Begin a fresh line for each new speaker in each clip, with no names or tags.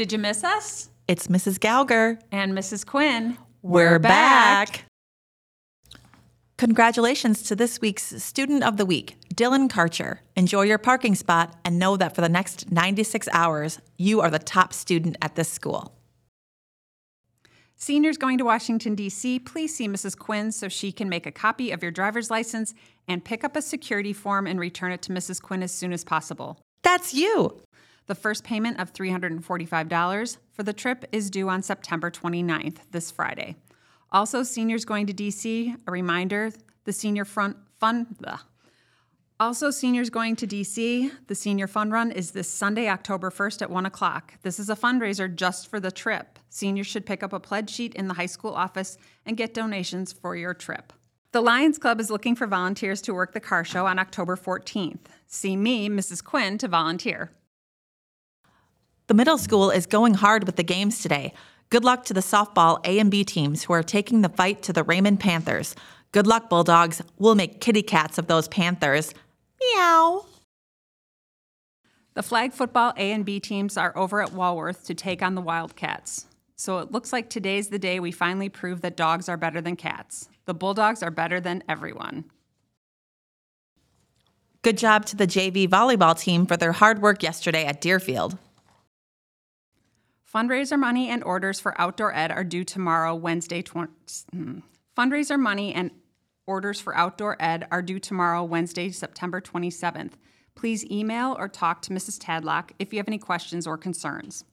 Did you miss us?
It's Mrs. Gauger.
And Mrs. Quinn.
We're, back. Congratulations to this week's Student of the Week, Dylan Karcher. Enjoy your parking spot and know that for the next 96 hours, you are the top student at this school.
Seniors going to Washington, D.C., please see Mrs. Quinn so she can make a copy of your driver's license and pick up a security form and return it to Mrs. Quinn as soon as possible.
That's you.
The first payment of $345 for the trip is due on September 29th, this Friday. Also, seniors going to DC, a reminder the senior front fun. Ugh. Also, seniors going to DC, the senior fun run is this Sunday, October 1st at 1 o'clock. This is a fundraiser just for the trip. Seniors should pick up a pledge sheet in the high school office and get donations for your trip. The Lions Club is looking for volunteers to work the car show on October 14th. See me, Mrs. Quinn, to volunteer.
The middle school is going hard with the games today. Good luck to the softball A and B teams who are taking the fight to the Raymond Panthers. Good luck, Bulldogs. We'll make kitty cats of those Panthers. Meow.
The flag football A and B teams are over at Walworth to take on the Wildcats. So it looks like today's the day we finally prove that dogs are better than cats. The Bulldogs are better than everyone.
Good job to the JV volleyball team for their hard work yesterday at Deerfield.
Fundraiser money and orders for outdoor ed are due tomorrow, Wednesday. 20, hmm. Fundraiser money and orders for outdoor ed are due tomorrow, Wednesday, September 27th. Please email or talk to Mrs. Tadlock if you have any questions or concerns.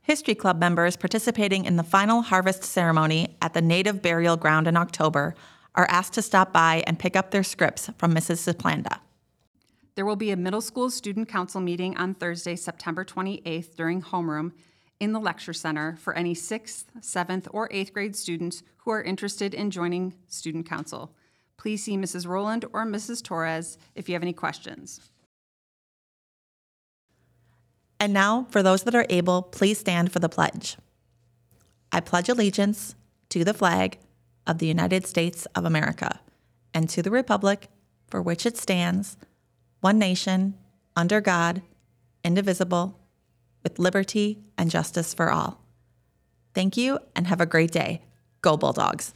History Club members participating in the final harvest ceremony at the Native Burial Ground in October are asked to stop by and pick up their scripts from Mrs. Siplanda.
There will be a middle school student council meeting on Thursday, September 28th during homeroom in the lecture center for any 6th, 7th, or 8th grade students who are interested in joining student council. Please see Mrs. Rowland or Mrs. Torres if you have any questions.
And now, for those that are able, please stand for the pledge. I pledge allegiance to the flag of the United States of America and to the republic for which it stands one nation, under God, indivisible, with liberty and justice for all. Thank you and have a great day. Go Bulldogs.